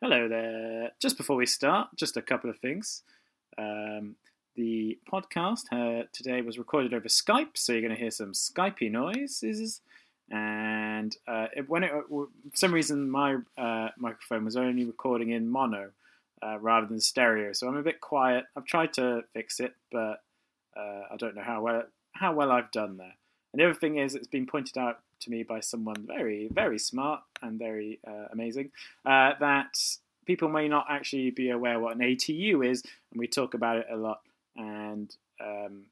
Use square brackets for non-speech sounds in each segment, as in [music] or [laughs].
Hello there. Just before we start, just a couple of things. Um, the podcast uh, today was recorded over Skype, so you're going to hear some Skypey noises. And uh, it, when it, for some reason, my uh, microphone was only recording in mono uh, rather than stereo, so I'm a bit quiet. I've tried to fix it, but uh, I don't know how well how well I've done there. And the other thing is, it's been pointed out to me by someone very, very smart and very uh, amazing uh, that people may not actually be aware what an ATU is, and we talk about it a lot. And um,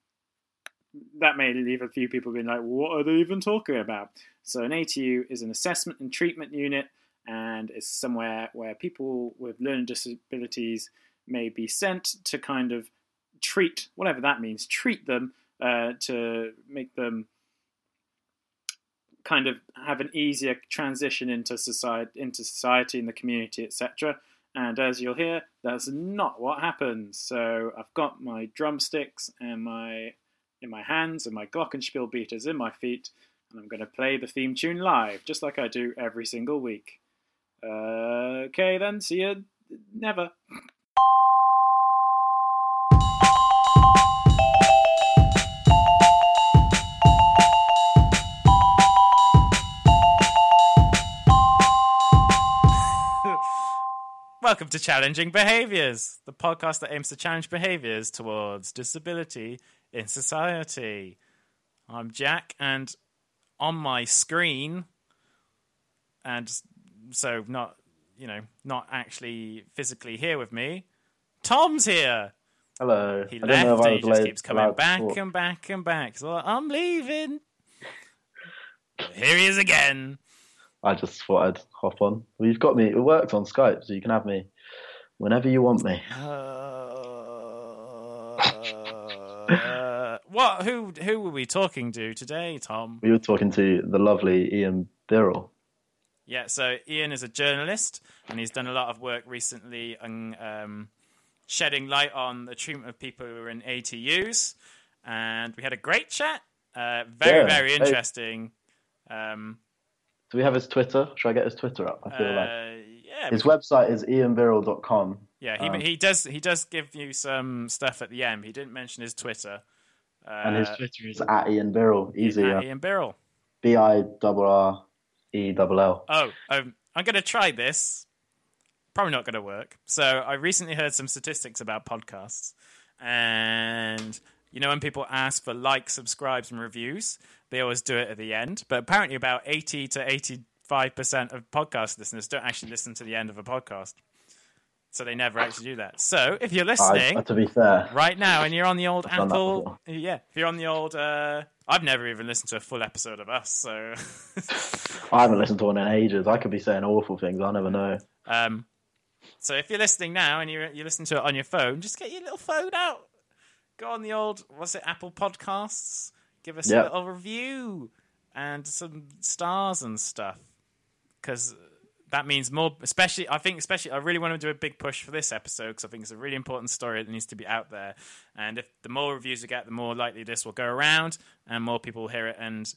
that may leave a few people being like, what are they even talking about? So, an ATU is an assessment and treatment unit, and it's somewhere where people with learning disabilities may be sent to kind of treat, whatever that means, treat them uh, to make them kind of have an easier transition into society, into society and the community, etc. And as you'll hear, that's not what happens. So I've got my drumsticks and my in my hands and my glockenspiel beaters in my feet, and I'm going to play the theme tune live, just like I do every single week. Uh, okay, then. See you never. Welcome to Challenging Behaviors, the podcast that aims to challenge behaviors towards disability in society. I'm Jack, and on my screen, and so not, you know, not actually physically here with me, Tom's here. Hello. He I left and he just keeps coming back and back and back. So I'm leaving. Here he is again. I just thought I'd hop on. Well, you've got me. It works on Skype, so you can have me whenever you want me. [laughs] Uh, what? Who? Who were we talking to today, Tom? We were talking to the lovely Ian Birrell. Yeah. So Ian is a journalist, and he's done a lot of work recently on um, shedding light on the treatment of people who are in ATUs. And we had a great chat. Uh, very, Yeah, very interesting. Um, Do we have his Twitter? Should I get his Twitter up? I feel like uh, yeah, his website is ianbirrell.com. yeah. He um, he does he does give you some stuff at the end. He didn't mention his Twitter. Uh, and his Twitter is at Ian Birrell. Easy. at uh, Ian Birrell. B I R R E L L. Oh, um, I'm going to try this. Probably not going to work. So I recently heard some statistics about podcasts, and you know when people ask for likes, subscribes, and reviews, they always do it at the end. But apparently, about 80 to 85 percent of podcast listeners don't actually listen to the end of a podcast, so they never actually do that. So if you're listening to be fair, right now and you're on the old Apple, yeah, if you're on the old, uh, I've never even listened to a full episode of us, so. [laughs] I haven't listened to one in ages. I could be saying awful things. I never know. Um, so if you're listening now and you you listen to it on your phone, just get your little phone out. Go on the old what's it Apple Podcasts. Give us a little review and some stars and stuff because that means more. Especially, I think, especially, I really want to do a big push for this episode because I think it's a really important story that needs to be out there. And if the more reviews we get, the more likely this will go around and more people will hear it. And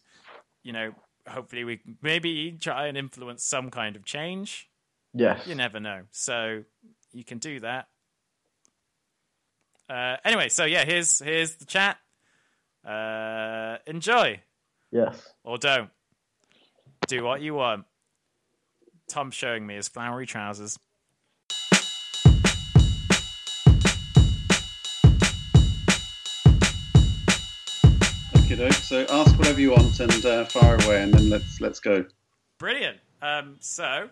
you know, hopefully, we maybe try and influence some kind of change Yes. you never know. So you can do that. Uh, anyway, so yeah, here's here's the chat. Uh, enjoy Yes. or don't. Do what you want. Tom's showing me his flowery trousers. Okay, doke. So ask whatever you want and uh, fire away, and then let's let's go. Brilliant. Um, so,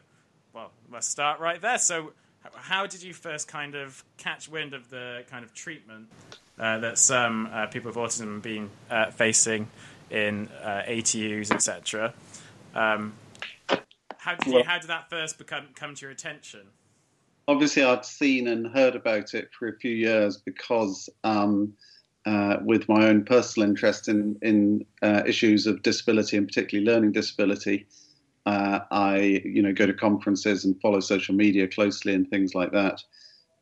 well, let's start right there. So, h- how did you first kind of catch wind of the kind of treatment uh, that some uh, people with autism have been uh, facing in uh, ATUs, etc.? Um, how did you, how did that first become come to your attention? Obviously, I'd seen and heard about it for a few years because, um, uh, with my own personal interest in in uh, issues of disability and particularly learning disability, uh, I you know go to conferences and follow social media closely and things like that.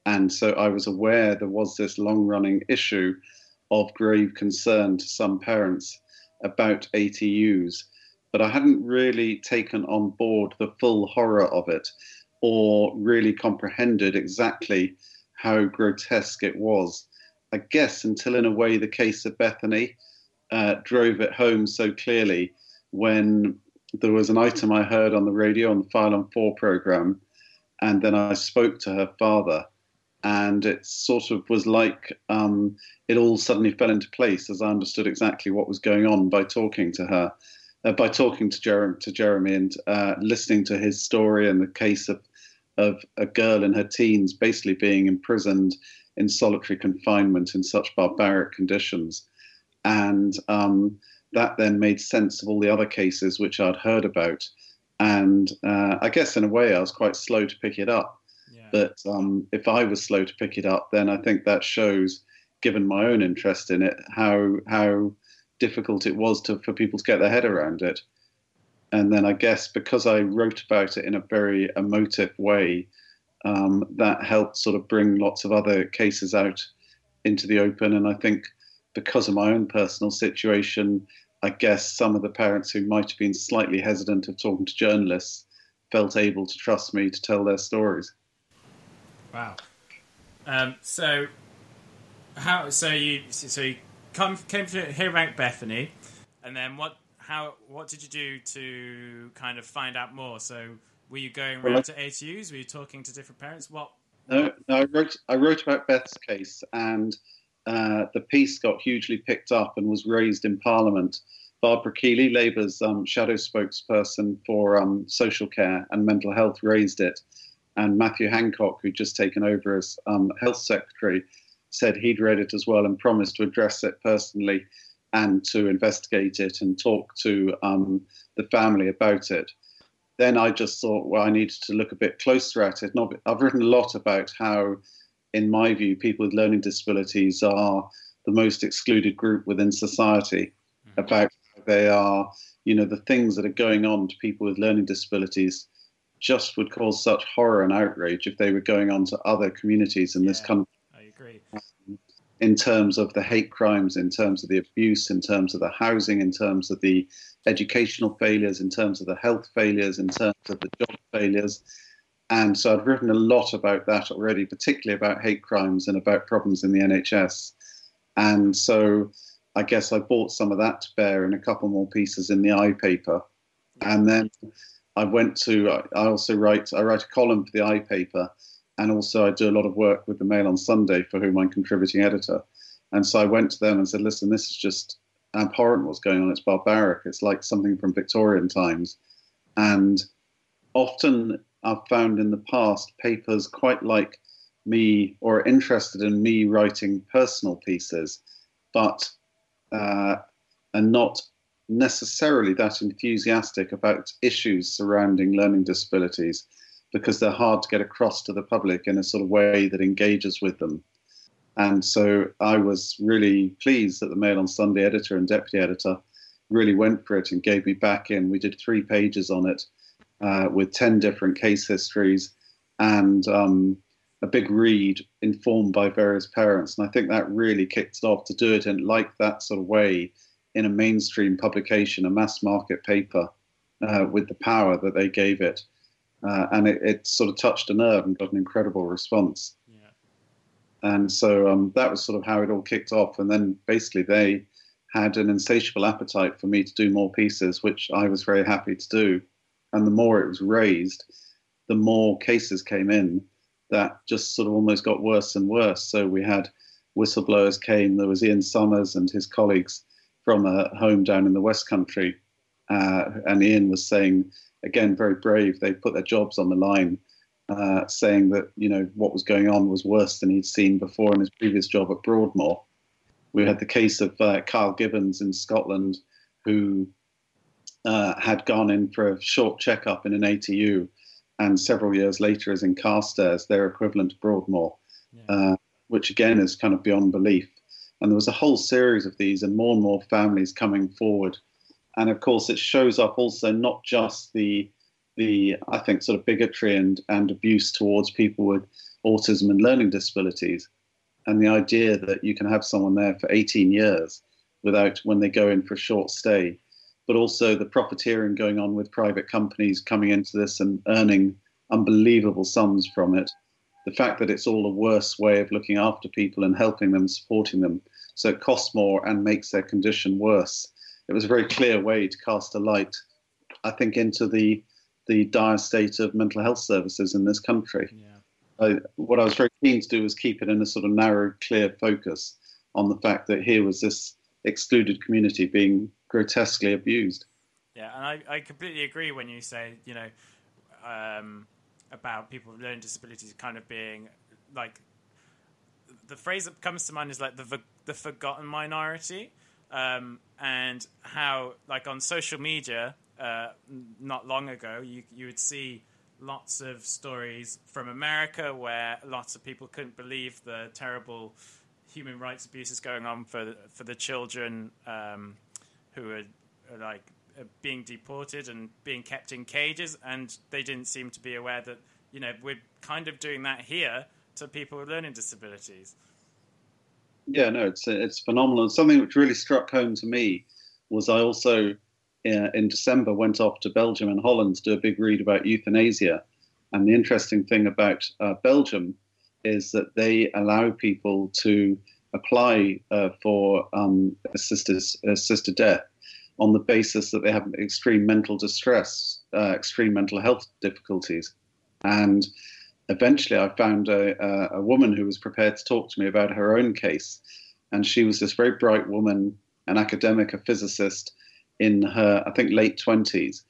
And so I was aware there was this long running issue of grave concern to some parents about ATUs, but I hadn't really taken on board the full horror of it. or really comprehended exactly how grotesque it was. I guess until, in a way, the case of Bethany uh, drove it home so clearly when there was an item I heard on the radio on the File on Four program, and then I spoke to her father, and it sort of was like um, it all suddenly fell into place as I understood exactly what was going on by talking to her, uh, by talking to Jeremy, to Jeremy, and uh, listening to his story and the case of of a girl in her teens basically being imprisoned in solitary confinement in such barbaric conditions, and um, that then made sense of all the other cases which I'd heard about. And uh, I guess in a way I was quite slow to pick it up. Yeah. But um, if I was slow to pick it up, then I think that shows, given my own interest in it, how how difficult it was to, for people to get their head around it. And then I guess because I wrote about it in a very emotive way, um, that helped sort of bring lots of other cases out into the open. And I think because of my own personal situation, I guess some of the parents who might have been slightly hesitant of talking to journalists felt able to trust me to tell their stories. Wow. Um, so, how? So you so you come came to hear about Bethany, and then what? How? What did you do to kind of find out more? So, were you going around well, to ATUs? Were you talking to different parents? What? No, no. I wrote I wrote about Beth's case and uh, the piece got hugely picked up and was raised in Parliament. Barbara Keeley, Labour's um, shadow spokesperson for um, social care and mental health, raised it. And Matthew Hancock, who'd just taken over as um, health secretary, said he'd read it as well and promised to address it personally and to investigate it and talk to um, the family about it. Then I just thought, well, I needed to look a bit closer at it. I've written a lot about how in my view, people with learning disabilities are the most excluded group within society. Mm-hmm. About they are, you know, the things that are going on to people with learning disabilities just would cause such horror and outrage if they were going on to other communities in yeah, this country. I agree. In terms of the hate crimes, in terms of the abuse, in terms of the housing, in terms of the educational failures, in terms of the health failures, in terms of the job failures. And so I'd written a lot about that already, particularly about hate crimes and about problems in the NHS. And so I guess I brought some of that to bear in a couple more pieces in the i paper. And then I went to, I also write, I write a column for the i paper. And also I do a lot of work with the Mail on Sunday, for whom I'm contributing editor. And so I went to them and said, listen, this is just abhorrent what's going on. It's barbaric. It's like something from Victorian times. And often I've found in the past papers quite like me or interested in me writing personal pieces, but uh, are not necessarily that enthusiastic about issues surrounding learning disabilities because they're hard to get across to the public in a sort of way that engages with them. And so I was really pleased that the Mail on Sunday editor and deputy editor really went for it and gave me back in. We did three pages on it uh, with 10 different case histories and um, a big read informed by various parents. And I think that really kicked it off to do it in like that sort of way in a mainstream publication, a mass market paper, uh, with the power that they gave it. Uh, and it, it, sort of touched a nerve and got an incredible response. Yeah. And so um, that was sort of how it all kicked off. And then basically they had an insatiable appetite for me to do more pieces, which I was very happy to do and the more it was raised, the more cases came in that just sort of almost got worse and worse. So we had whistleblowers came. There was Ian Summers and his colleagues from a home down in the West Country, uh, and Ian was saying again, very brave. They put their jobs on the line, uh, saying that you know what was going on was worse than he'd seen before in his previous job at Broadmoor. We had the case of uh, Carl Gibbons in Scotland, who uh, had gone in for a short checkup in an ATU, and several years later is in Carstairs, their equivalent to Broadmoor, yeah. uh, which again is kind of beyond belief. And there was a whole series of these, and more and more families coming forward. And of course, it shows up also not just the the I think sort of bigotry and, and abuse towards people with autism and learning disabilities, and the idea that you can have someone there for 18 years without when they go in for a short stay but also the profiteering going on with private companies coming into this and earning unbelievable sums from it. The fact that it's all a worse way of looking after people and helping them, supporting them, so it costs more and makes their condition worse. It was a very clear way to cast a light, I think, into the the dire state of mental health services in this country. Yeah. I, what I was very keen to do was keep it in a sort of narrow, clear focus on the fact that here was this excluded community being grotesquely abused. Yeah, and I, I completely agree when you say, you know, um, about people with learning disabilities kind of being like the phrase that comes to mind is like the the forgotten minority, um, and how like on social media, uh, not long ago, you you would see lots of stories from America where lots of people couldn't believe the terrible human rights abuses going on for for the children um, who are, are like uh, being deported and being kept in cages, and they didn't seem to be aware that you know we're kind of doing that here to people with learning disabilities. Yeah, no, it's it's phenomenal. Something which really struck home to me was I also uh, in December went off to Belgium and Holland to do a big read about euthanasia. And the interesting thing about uh, Belgium is that they allow people to apply uh, for um, assisted, assisted death on the basis that they have extreme mental distress, uh, extreme mental health difficulties. And eventually I found a, a, a, woman who was prepared to talk to me about her own case. And she was this very bright woman, an academic, a physicist in her, I think, late 20s.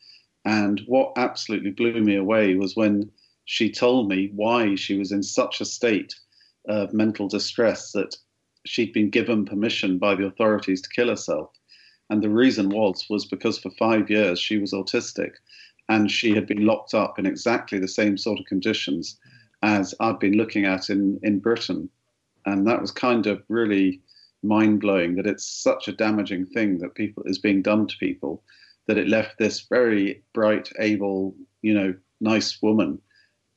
And what absolutely blew me away was when she told me why she was in such a state of mental distress that she'd been given permission by the authorities to kill herself. And the reason was was because for five years she was autistic, and she had been locked up in exactly the same sort of conditions as I'd been looking at in in Britain, and that was kind of really mind blowing that it's such a damaging thing that people is being done to people that it left this very bright, able, you know, nice woman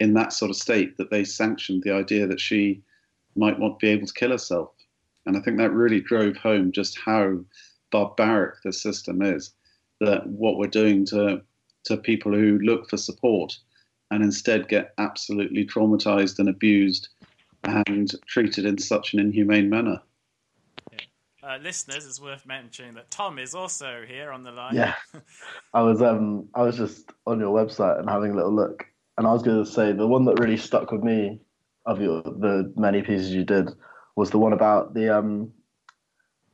in that sort of state that they sanctioned the idea that she might not be able to kill herself. And I think that really drove home just how barbaric the system is. That what we're doing to to people who look for support and instead get absolutely traumatized and abused and treated in such an inhumane manner. Uh, listeners, it's worth mentioning that Tom is also here on the line. Yeah, [laughs] I was um I was just on your website and having a little look, and I was going to say the one that really stuck with me of your the many pieces you did was the one about the um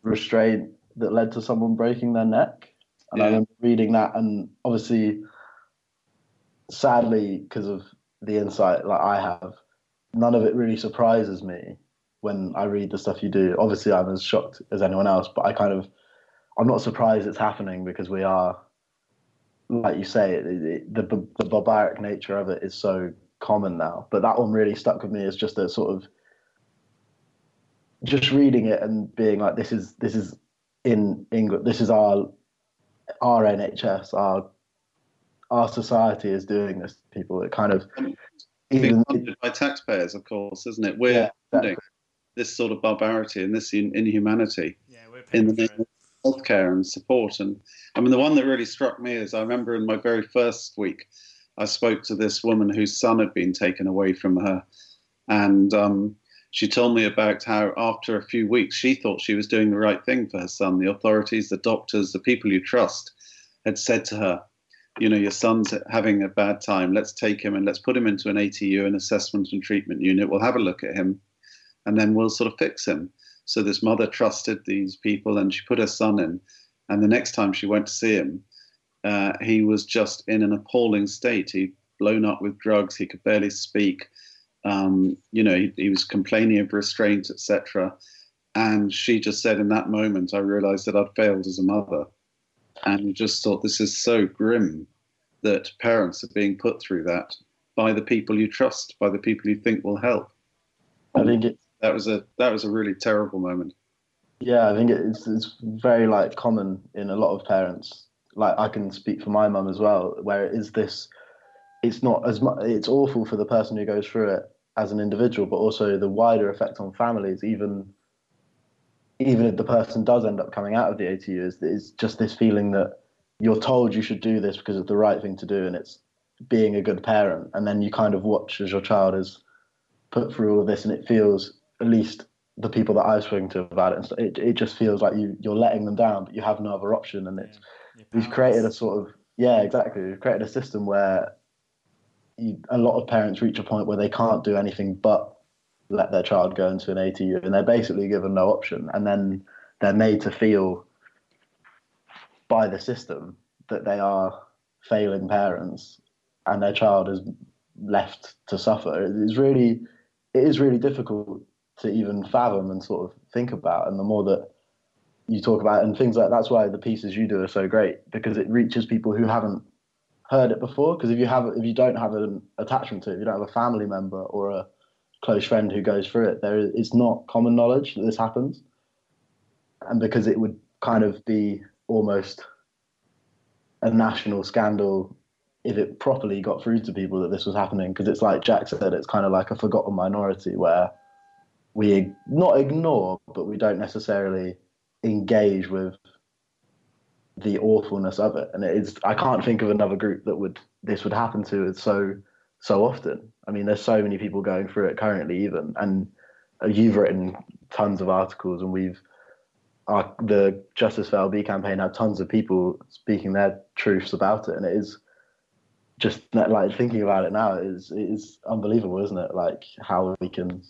restraint that led to someone breaking their neck. And yeah. I remember reading that, and obviously, sadly, because of the insight like I have, none of it really surprises me when I read the stuff you do. Obviously, I'm as shocked as anyone else, but I kind of, I'm not surprised it's happening because we are, like you say, it, it, the the barbaric nature of it is so common now. But that one really stuck with me as just a sort of, just reading it and being like, this is this is in England. This is our our NHS, our our society is doing this. people, it kind of even funded by taxpayers, of course, isn't it? We're yeah, exactly. this sort of barbarity and this in, inhumanity yeah, in the name of healthcare and support. And I mean, the one that really struck me is I remember in my very first week, I spoke to this woman whose son had been taken away from her, and um, she told me about how after a few weeks she thought she was doing the right thing for her son. The authorities, the doctors, the people you trust had said to her, you know, your son's having a bad time. Let's take him and let's put him into an ATU, an assessment and treatment unit. We'll have a look at him and then we'll sort of fix him. So this mother trusted these people and she put her son in. And the next time she went to see him, uh, he was just in an appalling state. He'd blown up with drugs. He could barely speak. Um, you know, he, he, was complaining of restraint, etc. And she just said, in that moment, I realized that I'd failed as a mother, and just thought this is so grim that parents are being put through that by the people you trust, by the people you think will help. I think it, that was a that was a really terrible moment. Yeah, I think it's it's very like common in a lot of parents. Like I can speak for my mum as well, where it is this. It's not as much. It's awful for the person who goes through it, as an individual, but also the wider effect on families, even even if the person does end up coming out of the ATU, is, is just this feeling that you're told you should do this because it's the right thing to do, and it's being a good parent, and then you kind of watch as your child is put through all of this, and it feels at least the people that I've spoken to about it, it, it just feels like you you're letting them down, but you have no other option, and it's Yeah, we've created a sort of yeah exactly. We've created a system where you, a lot of parents reach a point where they can't do anything but let their child go into an ATU, and they're basically given no option, and then they're made to feel by the system that they are failing parents, and their child is left to suffer. It's really, it is really difficult to even fathom and sort of think about. And the more that you talk about and things like that, that's why the pieces you do are so great because it reaches people who haven't heard it before. Because if you have, if you don't have an attachment to it, if you don't have a family member or a close friend who goes through it, there is, it's not common knowledge that this happens. And because it would kind of be almost a national scandal if it properly got through to people that this was happening because it's like Jack said it's kind of like a forgotten minority where we not ignore but we don't necessarily engage with the awfulness of it and it's I can't think of another group that would this would happen to so so often I mean there's so many people going through it currently even and uh, you've written tons of articles and we've our, the Justice for LB campaign had tons of people speaking their truths about it and it is just like thinking about it now is is unbelievable, isn't it? Like how we can.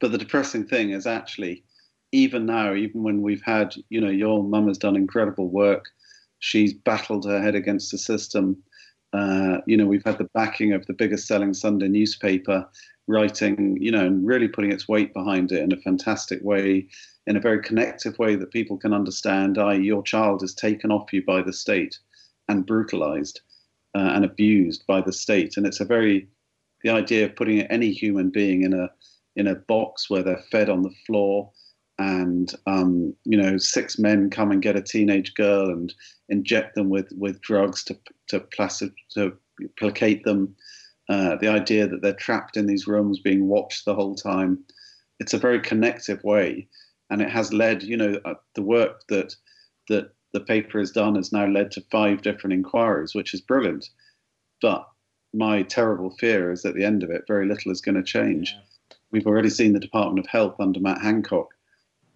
But the depressing thing is actually, even now, even when we've had, you know, your mum has done incredible work. She's battled her head against the system. Uh, you know, we've had the backing of the biggest selling Sunday newspaper writing, you know, and really putting its weight behind it in a fantastic way, in a very connective way that people can understand. I, your child is taken off you by the state and brutalized uh, and abused by the state. And it's a very the idea of putting any human being in a in a box where they're fed on the floor, and um, you know six men come and get a teenage girl and inject them with with drugs to to placid to placate them. Uh, the idea that they're trapped in these rooms being watched the whole time. It's a very connective way, and it has led, you know, uh, the work that that the paper has done has now led to five different inquiries, which is brilliant. But my terrible fear is that at the end of it, very little is going to change. Yeah. We've already seen the Department of Health under Matt Hancock.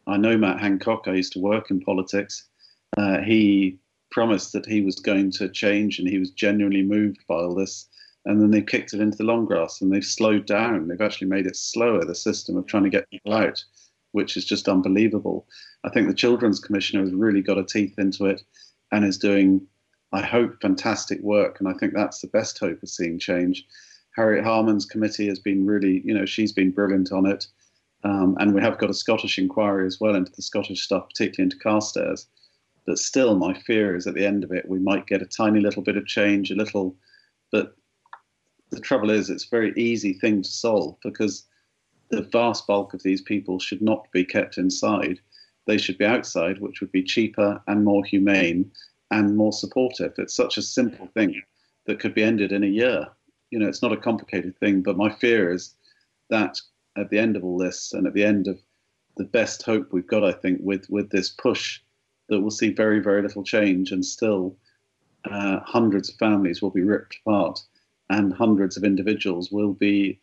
I know Matt Hancock. I used to work in politics. Uh, he promised that he was going to change, and he was genuinely moved by all this. And then they kicked it into the long grass, and they've slowed down. They've actually made it slower. The system of trying to get people out, which is just unbelievable. I think the Children's Commissioner has really got a teeth into it and is doing, I hope, fantastic work. And I think that's the best hope of seeing change. Harriet Harman's committee has been really, you know, she's been brilliant on it. Um, and we have got a Scottish inquiry as well into the Scottish stuff, particularly into Carstairs. But still, my fear is at the end of it, we might get a tiny little bit of change, a little. But the trouble is, it's a very easy thing to solve because the vast bulk of these people should not be kept inside they should be outside, which would be cheaper and more humane and more supportive. It's such a simple thing that could be ended in a year. You know, it's not a complicated thing, but my fear is that at the end of all this and at the end of the best hope we've got, I think, with, with this push, that we'll see very, very little change and still uh, hundreds of families will be ripped apart and hundreds of individuals will be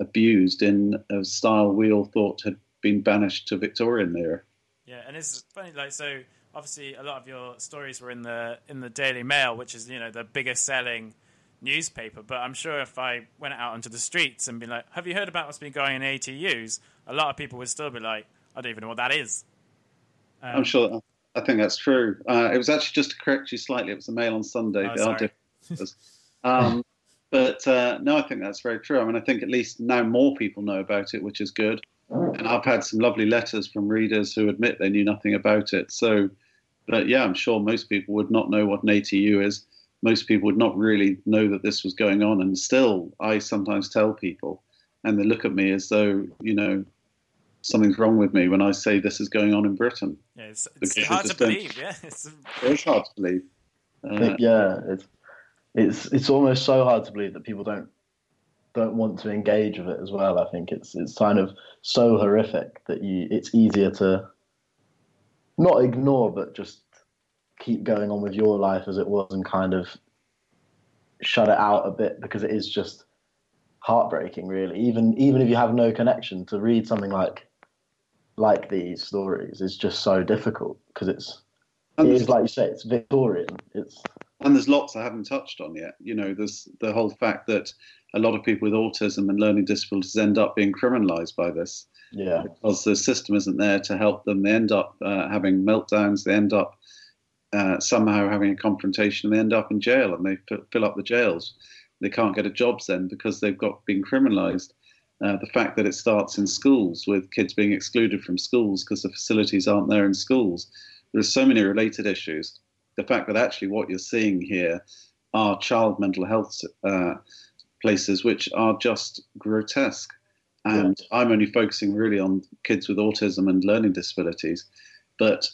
abused in a style we all thought had been banished to Victorian era. Yeah, and it's funny, like so. Obviously, a lot of your stories were in the in the Daily Mail, which is you know the biggest selling newspaper. But I'm sure if I went out onto the streets and be like, "Have you heard about what's been going in ATUs?" A lot of people would still be like, "I don't even know what that is." Um, I'm sure. I think that's true. Uh, it was actually just to correct you slightly. It was the Mail on Sunday. Oh, sorry. um, but uh, no, I think that's very true. I mean, I think at least now more people know about it, which is good. And I've had some lovely letters from readers who admit they knew nothing about it. So, but yeah, I'm sure most people would not know what an ATU is. Most people would not really know that this was going on. And still, I sometimes tell people, and they look at me as though, you know, something's wrong with me when I say this is going on in Britain. Yeah, it's, it's [laughs] hard to believe. Yeah, it's, it's hard to believe. Uh, yeah, it's it's it's almost so hard to believe that people don't don't want to engage with it as well. I think it's it's kind of so horrific that you it's easier to not ignore but just keep going on with your life as it was and kind of shut it out a bit because it is just heartbreaking, really. Even even if you have no connection, to read something like like these stories is just so difficult because it's it is like you say, it's Victorian. It's and there's lots I haven't touched on yet. You know, there's the whole fact that a lot of people with autism and learning disabilities end up being criminalised by this. Yeah. Because the system isn't there to help them. They end up uh, having meltdowns. They end up uh, somehow having a confrontation. And they end up in jail, and they f- fill up the jails. They can't get a jobs then because they've got been criminalised. Uh, the fact that it starts in schools with kids being excluded from schools because the facilities aren't there in schools. There's so many related issues. The fact that actually what you're seeing here are child mental health uh, places which are just grotesque. And yeah. I'm only focusing really on kids with autism and learning disabilities, but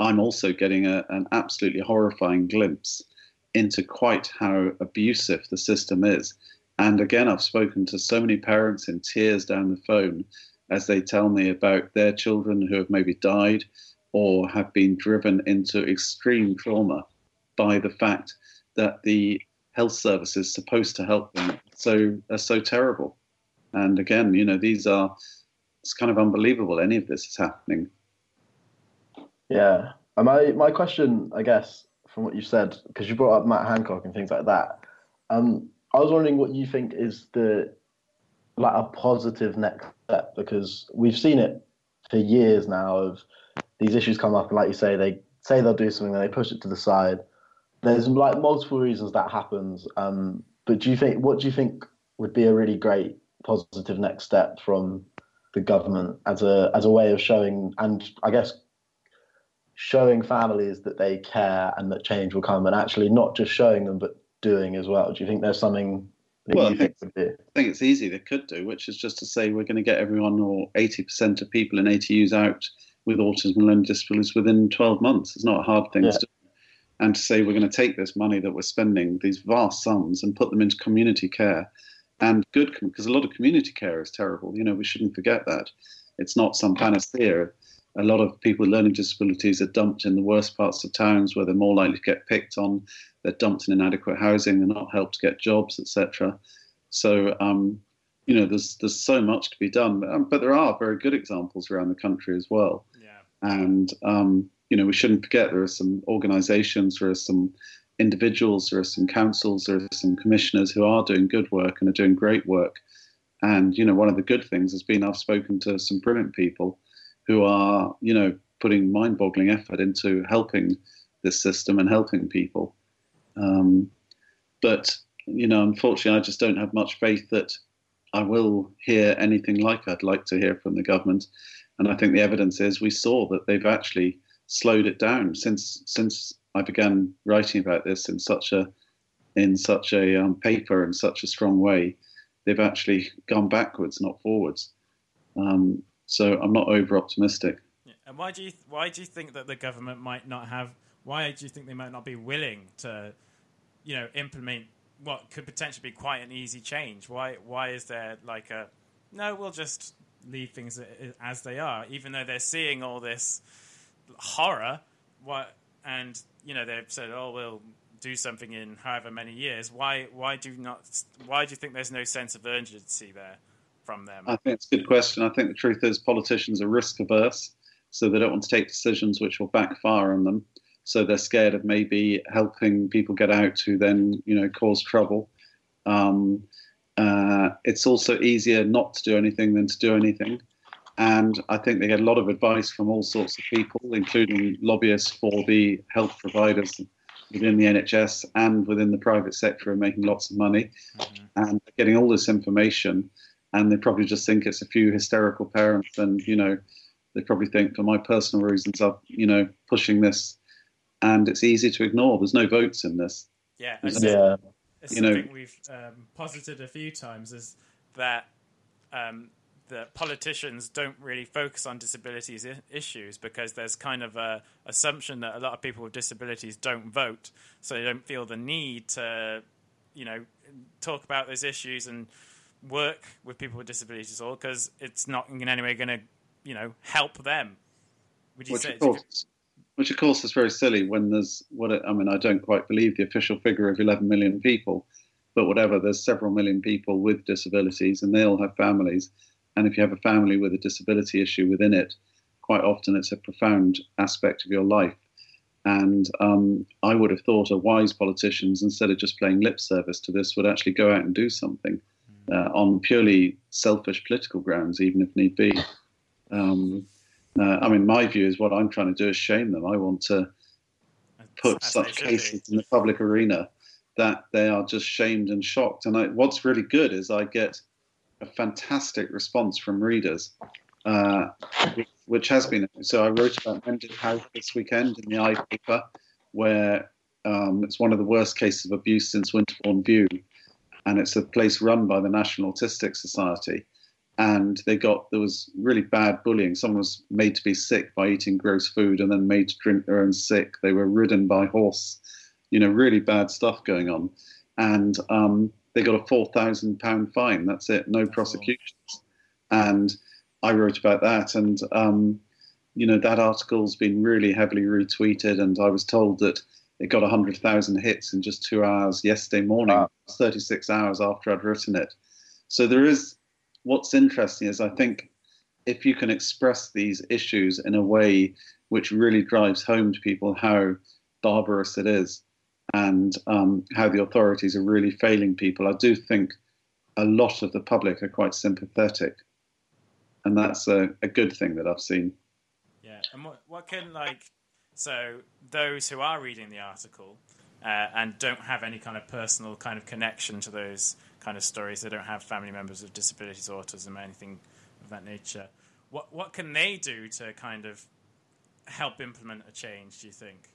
I'm also getting a, an absolutely horrifying glimpse into quite how abusive the system is. And again, I've spoken to so many parents in tears down the phone as they tell me about their children who have maybe died or have been driven into extreme trauma by the fact that the health services supposed to help them so are so terrible. And again, you know, these are it's kind of unbelievable any of this is happening. Yeah. And my my question, I guess, from what you said, because you brought up Matt Hancock and things like that. Um, I was wondering what you think is the like a positive next step because we've seen it for years now of these issues come up and like you say they say they'll do something and they push it to the side there's like multiple reasons that happens um, but do you think what do you think would be a really great positive next step from the government as a as a way of showing and i guess showing families that they care and that change will come and actually not just showing them but doing as well do you think there's something well, I think, I think, it's easy they could do, which is just to say we're going to get everyone or 80% of people in ATUs out with autism and learning disabilities within 12 months. It's not a hard thing yeah. to do. And to say we're going to take this money that we're spending, these vast sums, and put them into community care and good, because a lot of community care is terrible. You know, we shouldn't forget that. It's not some panacea. A lot of people with learning disabilities are dumped in the worst parts of towns where they're more likely to get picked on. They're dumped in inadequate housing. They're not helped to get jobs, etc. So, um, you know, there's there's so much to be done. Um, but there are very good examples around the country as well. Yeah. And, um, you know, we shouldn't forget there are some organizations, there are some individuals, there are some councils, there are some commissioners who are doing good work and are doing great work. And, you know, one of the good things has been I've spoken to some brilliant people who are, you know, putting mind boggling effort into helping this system and helping people. Um, but, you know, unfortunately, I just don't have much faith that I will hear anything like I'd like to hear from the government. And I think the evidence is we saw that they've actually slowed it down since since I began writing about this in such a in such a um, paper in such a strong way. They've actually gone backwards, not forwards. Um, so I'm not over optimistic. Yeah. And why do you why do you think that the government might not have? Why do you think they might not be willing to, you know, implement what could potentially be quite an easy change? Why why is there like a no? We'll just leave things as they are, even though they're seeing all this horror. What and you know they've said, "Oh, we'll do something in however many years." Why? Why do not? Why do you think there's no sense of urgency there from them? I think it's a good question. I think the truth is politicians are risk averse, so they don't want to take decisions which will backfire on them. So they're scared of maybe helping people get out who then you know cause trouble. Um, uh, it's also easier not to do anything than to do anything. And I think they get a lot of advice from all sorts of people, including lobbyists for the health providers within the NHS and within the private sector, are making lots of money mm-hmm. and getting all this information. And they probably just think it's a few hysterical parents, and you know, they probably think, for my personal reasons, I'm you know pushing this, and it's easy to ignore. There's no votes in this. Yeah, yeah. It's you something know, we've um, posited a few times is that um, that politicians don't really focus on disabilities I- issues because there's kind of a assumption that a lot of people with disabilities don't vote, so they don't feel the need to, you know, talk about those issues and work with people with disabilities at all because it's not in any way going to, you know, help them. Would you which say? Of course, which of course is very silly when there's what I mean. I don't quite believe the official figure of 11 million people, but whatever. There's several million people with disabilities, and they all have families. And if you have a family with a disability issue within it, quite often it's a profound aspect of your life. And um, I would have thought a wise politicians, instead of just playing lip service to this, would actually go out and do something uh, on purely selfish political grounds, even if need be. Um, uh, I mean, my view is what I'm trying to do is shame them. I want to put As such cases in the public arena that they are just shamed and shocked. And I, what's really good is I get a fantastic response from readers, uh, which has been. So I wrote about Mendip House this weekend in the I paper, where um, it's one of the worst cases of abuse since Winterbourne View, and it's a place run by the National Autistic Society. And they got there was really bad bullying. Someone was made to be sick by eating gross food, and then made to drink their own sick. They were ridden by horse, you know, really bad stuff going on. And um, they got a four thousand pound fine. That's it, no prosecutions. And I wrote about that, and um, you know that article's been really heavily retweeted, and I was told that it got hundred thousand hits in just two hours yesterday morning, Wow. thirty six hours after I'd written it. So there is. What's interesting is I think if you can express these issues in a way which really drives home to people how barbarous it is and um, how the authorities are really failing people, I do think a lot of the public are quite sympathetic. And that's a, a good thing that I've seen. Yeah, and what what can like so those who are reading the article uh, and don't have any kind of personal kind of connection to those kind of stories, they don't have family members with disabilities, autism, or anything of that nature. What what can they do to kind of help implement a change? Do you think?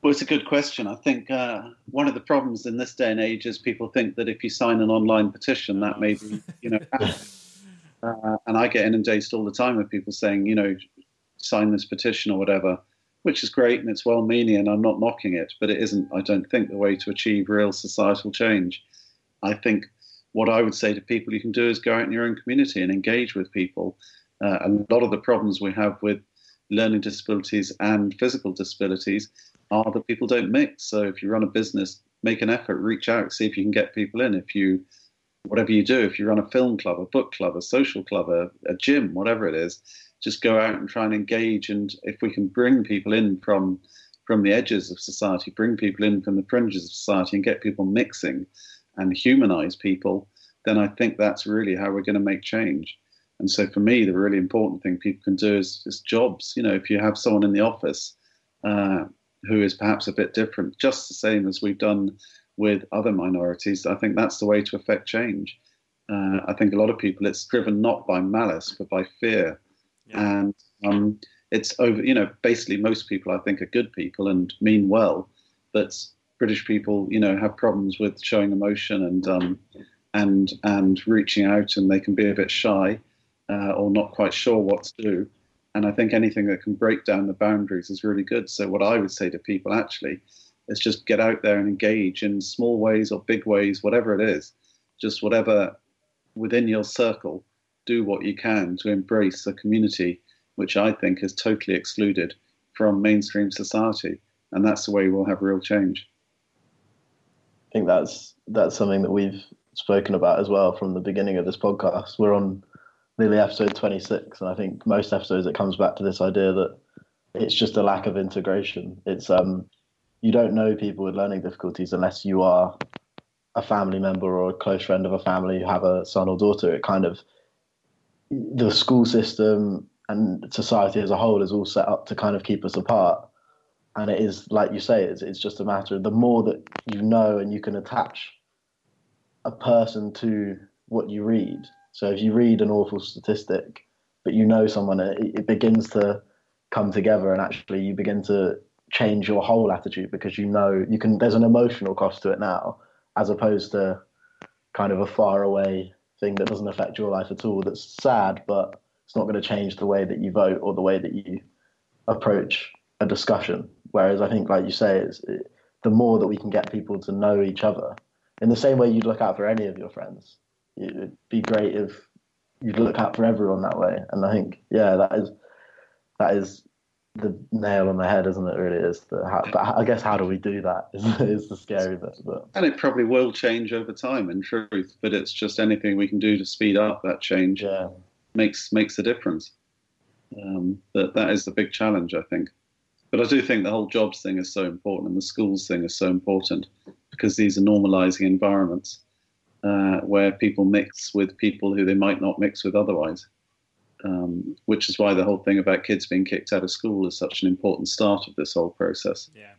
Well, it's a good question. I think uh, one of the problems in this day and age is people think that if you sign an online petition, that may be, you know, [laughs] uh, and I get inundated all the time with people saying, you know, sign this petition or whatever, which is great and it's well meaning and I'm not knocking it, but it isn't, I don't think, the way to achieve real societal change. I think what I would say to people you can do is go out in your own community and engage with people. Uh, a lot of the problems we have with learning disabilities and physical disabilities are that people don't mix. So if you run a business, make an effort, reach out, see if you can get people in. If you, whatever you do, if you run a film club, a book club, a social club, a, a gym, whatever it is, just go out and try and engage. And if we can bring people in from from the edges of society, bring people in from the fringes of society, and get people mixing and humanize people, then I think that's really how we're going to make change. And so for me, the really important thing people can do is, jobs. You know, if you have someone in the office uh, who is perhaps a bit different, just the same as we've done with other minorities, I think that's the way to affect change. Uh, I think a lot of people, it's driven not by malice, but by fear. Yeah. And um, it's over, you know, basically most people I think are good people and mean well, but British people, you know, have problems with showing emotion and um, and and reaching out, and they can be a bit shy uh, or not quite sure what to do. And I think anything that can break down the boundaries is really good. So what I would say to people actually is just get out there and engage in small ways or big ways, whatever it is, just whatever within your circle, do what you can to embrace a community which I think is totally excluded from mainstream society. And that's the way we'll have real change. I think that's that's something that we've spoken about as well from the beginning of this podcast. We're on nearly episode 26, and I think most episodes it comes back to this idea that it's just a lack of integration. It's um, you don't know people with learning difficulties unless you are a family member or a close friend of a family who have a son or daughter. It kind of the school system and society as a whole is all set up to kind of keep us apart. And it is like you say, it's it's just a matter of the more that you know and you can attach a person to what you read. So if you read an awful statistic, but you know someone, it, it begins to come together, and actually you begin to change your whole attitude because you know you can. There's an emotional cost to it now, as opposed to kind of a far away thing that doesn't affect your life at all. That's sad, but it's not going to change the way that you vote or the way that you approach a discussion. Whereas I think, like you say, it's it, the more that we can get people to know each other in the same way you'd look out for any of your friends. It'd be great if you'd look out for everyone that way. And I think, yeah, that is that is the nail on the head, isn't it? Really is. The, how, but I guess how do we do that [laughs] is, is the scary bit. But And it probably will change over time, in truth. But it's just anything we can do to speed up that change yeah, makes makes a difference. Um, that that is the big challenge, I think. But I do think the whole jobs thing is so important, and the schools thing is so important because these are normalising environments uh, where people mix with people who they might not mix with otherwise. Um, which is why the whole thing about kids being kicked out of school is such an important start of this whole process. Yeah.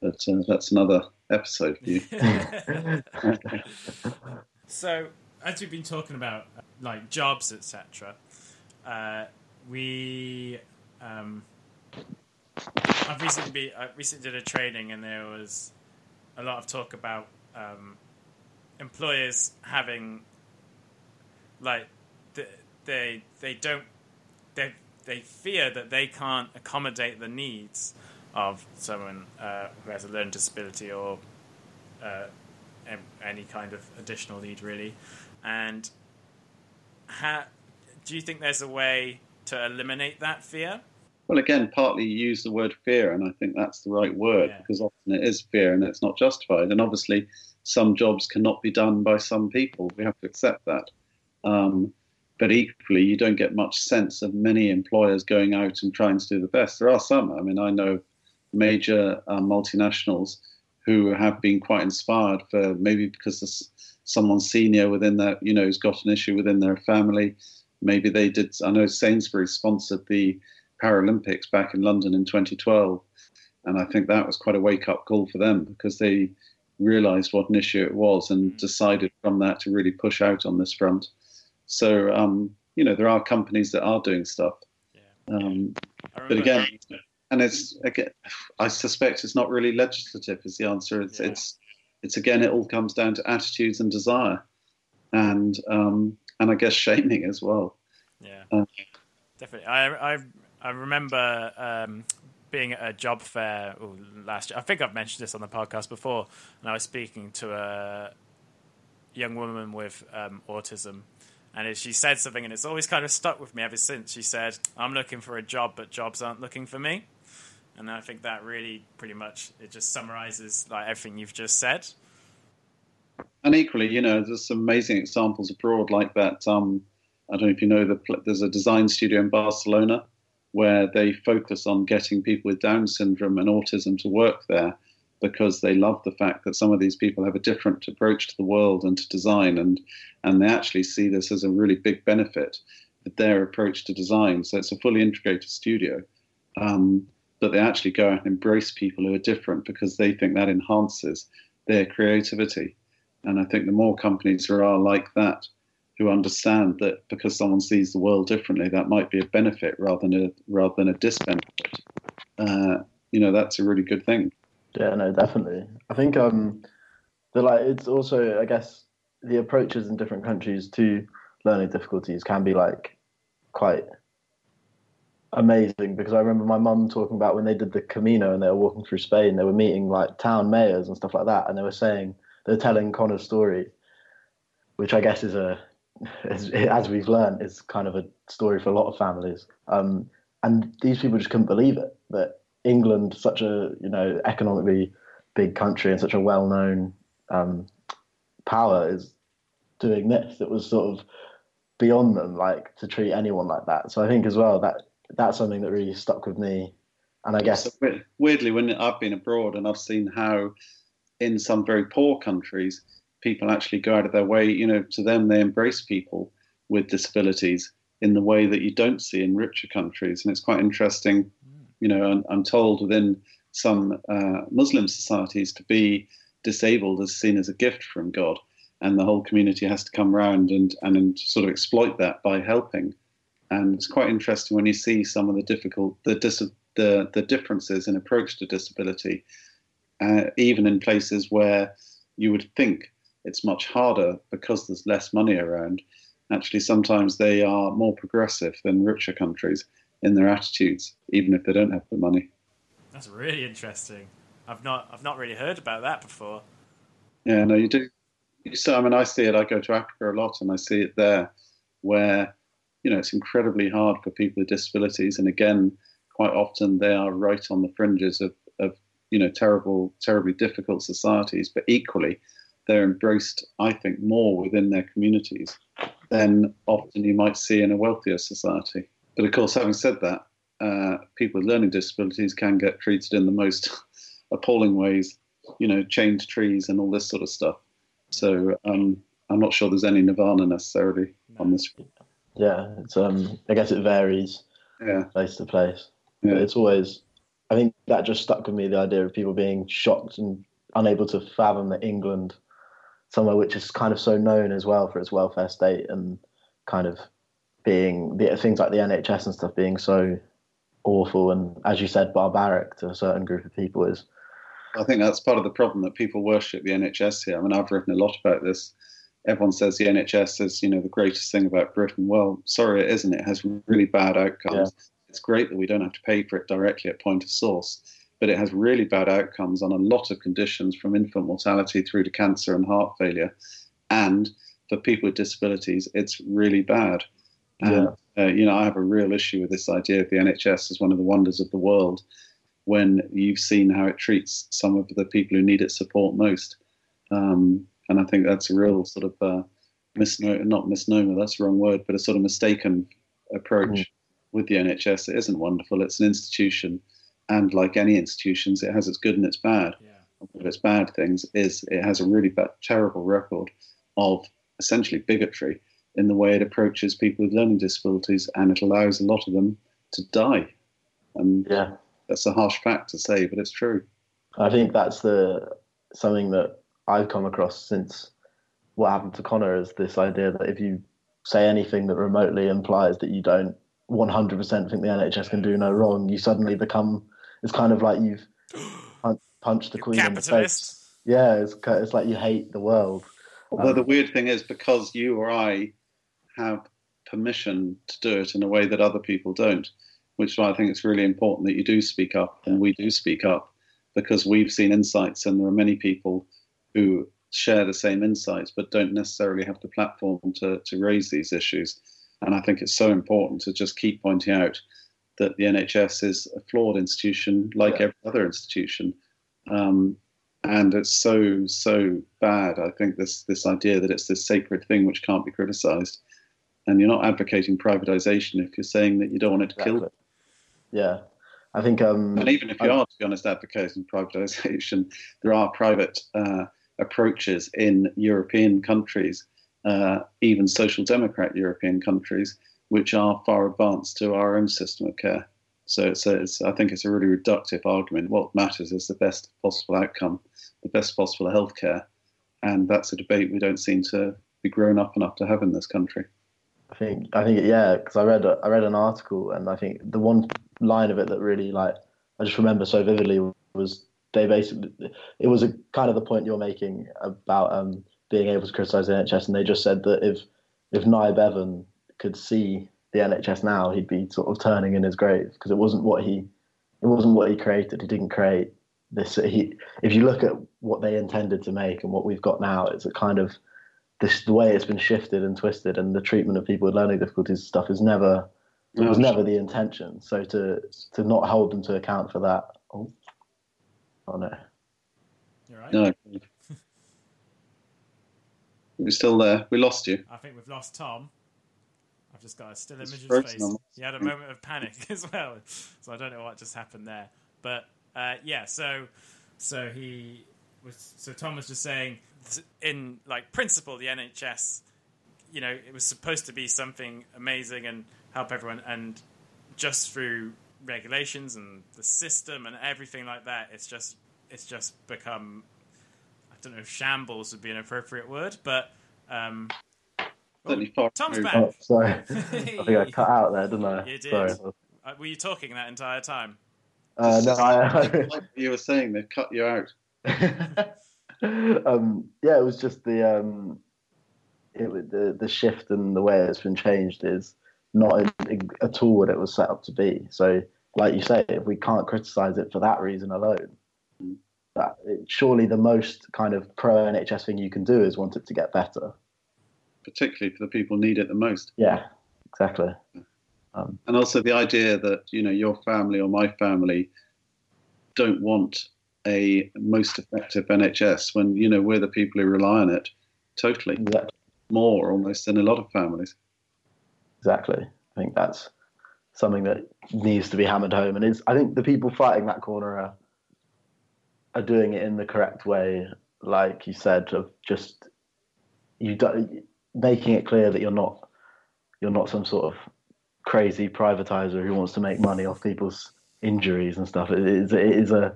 But uh, that's another episode for you. [laughs] so, as we've been talking about, like jobs, etc., uh, we, um, I've recently be, I recently did a training, and there was a lot of talk about um, employers having, like, they they don't they they fear that they can't accommodate the needs of someone uh, who has a learning disability or uh, any kind of additional need, really. And ha- do you think there's a way to eliminate that fear? Well, again, partly you use the word fear, and I think that's the right word Yeah. because often it is fear and it's not justified. And obviously, some jobs cannot be done by some people. We have to accept that. Um, but equally, you don't get much sense of many employers going out and trying to do the best. There are some. I mean, I know major uh, multinationals who have been quite inspired for maybe because there's someone senior within their, you know, who's got an issue within their family. Maybe they did. I know Sainsbury's sponsored the Paralympics back in London in 2012, and I think that was quite a wake up call for them because they realised what an issue it was and decided from that to really push out on this front. So, um, you know, there are companies that are doing stuff. Yeah. Um, but again, and it's again, I suspect it's not really legislative. Is the answer? It's Yeah. it's it's again, it all comes down to attitudes and desire, and um, and I guess shaming as well. Yeah, Uh, definitely. I I I remember um, being at a job fair ooh, last year. I think I've mentioned this on the podcast before, and I was speaking to a young woman with um, autism. And she said something, and it's always kind of stuck with me ever since. She said, "I'm looking for a job, but jobs aren't looking for me." And I think that really, pretty much, it just summarizes like everything you've just said. And equally, you know, there's some amazing examples abroad like that. Um, I don't know if you know, the, there's a design studio in Barcelona where they focus on getting people with Down syndrome and autism to work there because they love the fact that some of these people have a different approach to the world and to design, and and they actually see this as a really big benefit their approach to design. So it's a fully integrated studio. Um, but they actually go out and embrace people who are different because they think that enhances their creativity. And I think the more companies there are like that, who understand that because someone sees the world differently, that might be a benefit rather than a rather than a disbenefit. Uh, you know, that's a really good thing. Yeah, no, definitely. I think um, the like it's also I guess the approaches in different countries to learning difficulties can be like quite amazing because I remember my mum talking about when they did the Camino and they were walking through Spain, they were meeting like town mayors and stuff like that, and they were saying they're telling Connor's story, which I guess is a [laughs] as we've learned is kind of a story for a lot of families. Um, and these people just couldn't believe it that England, such a you know economically big country and such a well-known um, power, is doing this. It was sort of beyond them, like to treat anyone like that. So I think as well that that's something that really stuck with me. And I guess So weirdly, when I've been abroad and I've seen how in some very poor countries people actually go out of their way, you know, to them they embrace people with disabilities in the way that you don't see in richer countries, and it's quite interesting. You know, I'm, told within some uh, Muslim societies to be disabled is seen as a gift from God, and the whole community has to come round and and sort of exploit that by helping. And it's quite interesting when you see some of the difficult the dis- the the differences in approach to disability, uh, even in places where you would think it's much harder because there's less money around. Actually, sometimes they are more progressive than richer countries in their attitudes, even if they don't have the money. That's really interesting. I've not I've not really heard about that before. Yeah, no, you do. You see, I mean, I see it. I go to Africa a lot, and I see it there, where you know it's incredibly hard for people with disabilities, and again, quite often they are right on the fringes of, of you know terrible, terribly difficult societies, but equally they're embraced, I think, more within their communities than often you might see in a wealthier society. But of course, having said that, uh, people with learning disabilities can get treated in the most [laughs] appalling ways, you know, chained trees and all this sort of stuff. So um, I'm not sure there's any nirvana necessarily No. on this. Yeah, it's um. I guess it varies Yeah, place to place. Yeah. But it's always. I think that just stuck with me the idea of people being shocked and unable to fathom that England, somewhere which is kind of so known as well for its welfare state and kind of being the things like the NHS and stuff being so awful and as you said barbaric to a certain group of people is I think that's part of the problem that people worship the NHS here. I mean, I've written a lot about this. Everyone says the NHS is, you know, the greatest thing about Britain. Well, sorry, it isn't. It has really bad outcomes. It's great that we don't have to pay for it directly at point of source, but it has really bad outcomes on a lot of conditions, from infant mortality through to cancer and heart failure. And for people with disabilities, it's really bad. And, uh, you know, I have a real issue with this idea of the NHS as one of the wonders of the world when you've seen how it treats some of the people who need its support most. Um, and I think that's a real sort of uh, misnomer, not misnomer, that's the wrong word, but a sort of mistaken approach Mm. with the NHS. It isn't wonderful, it's an institution. And like any institutions, it has its good and its bad. Yeah. One of its bad things is it has a really bad, terrible record of essentially bigotry in the way it approaches people with learning disabilities, and it allows a lot of them to die. And yeah that's a harsh fact to say, but it's true. I think that's the something that I've come across since what happened to Connor is this idea that if you say anything that remotely implies that you don't 100% think the NHS can do no wrong, you suddenly become. It's kind of like you've [gasps] punched the You queen in the face. Yeah, it's it's like you hate the world. Although Um, the weird thing is, because you or I have permission to do it in a way that other people don't, which is why I think it's really important that you do speak up and we do speak up, because we've seen insights and there are many people who share the same insights but don't necessarily have the platform to, to raise these issues. And I think it's so important to just keep pointing out that the NHS is a flawed institution like Yeah. every other institution. Um, and it's so so bad. I think this this idea that it's this sacred thing which can't be criticised, and you're not advocating privatisation if you're saying that you don't want it to kill. Exactly. Yeah, I think. Um, And even if you I- are, to be honest, advocating privatisation, [laughs] there are private uh, approaches in European countries, uh, even social democrat European countries, which are far advanced to our own system of care. So it's, a, it's I think it's a really reductive argument. What matters is the best possible outcome, the best possible healthcare, and that's a debate we don't seem to be grown up enough to have in this country. I think I think yeah, because I read I read an article and I think the one line of it that really like I just remember so vividly was they basically it was a kind of the point you're making about um, being able to criticise the NHS and they just said that if if Nye Bevan could see the NHS now he'd be sort of turning in his grave because it wasn't what he it wasn't what he created. He didn't create this he if you look at what they intended to make and what we've got now it's a kind of this the way it's been shifted and twisted and the treatment of people with learning difficulties and stuff is never it was never the intention so to to not hold them to account for that oh, oh no You're right. No. [laughs] We're still there. We lost you. I think we've lost Tom. I've just got a still image of frozen his face. on He had a moment of panic [laughs] as well, so I don't know what just happened there. But uh, yeah, so so he was. So Tom was just saying, th- in like principle, the NHS, you know, it was supposed to be something amazing and help everyone, and just through regulations and the system and everything like that, it's just it's just become. I don't know if shambles would be an appropriate word, but um, Certainly Tom's removed. back. oh sorry [laughs] I think I cut out there didn't I You did. sorry Uh, were you talking that entire time? uh, no I, [laughs] Like what you were saying, they've cut you out. [laughs] um, yeah, it was just the um, it was the the shift and the way it's been changed is not at all what it was set up to be. So, like you say, if we can't criticize it for that reason alone, that it, surely the most kind of pro NHS thing you can do is want it to get better. particularly for the people who need it the most. Yeah, exactly. Um, and also the idea that you know your family or my family don't want a most effective NHS when you know we're the people who rely on it totally exactly. more almost than a lot of families. Exactly. I think that's something that needs to be hammered home, and it's. I think the people fighting that corner are are doing it in the correct way, like you said, of just you do, making it clear that you're not you're not some sort of crazy privatizer who wants to make money off people's injuries and stuff. It is it is a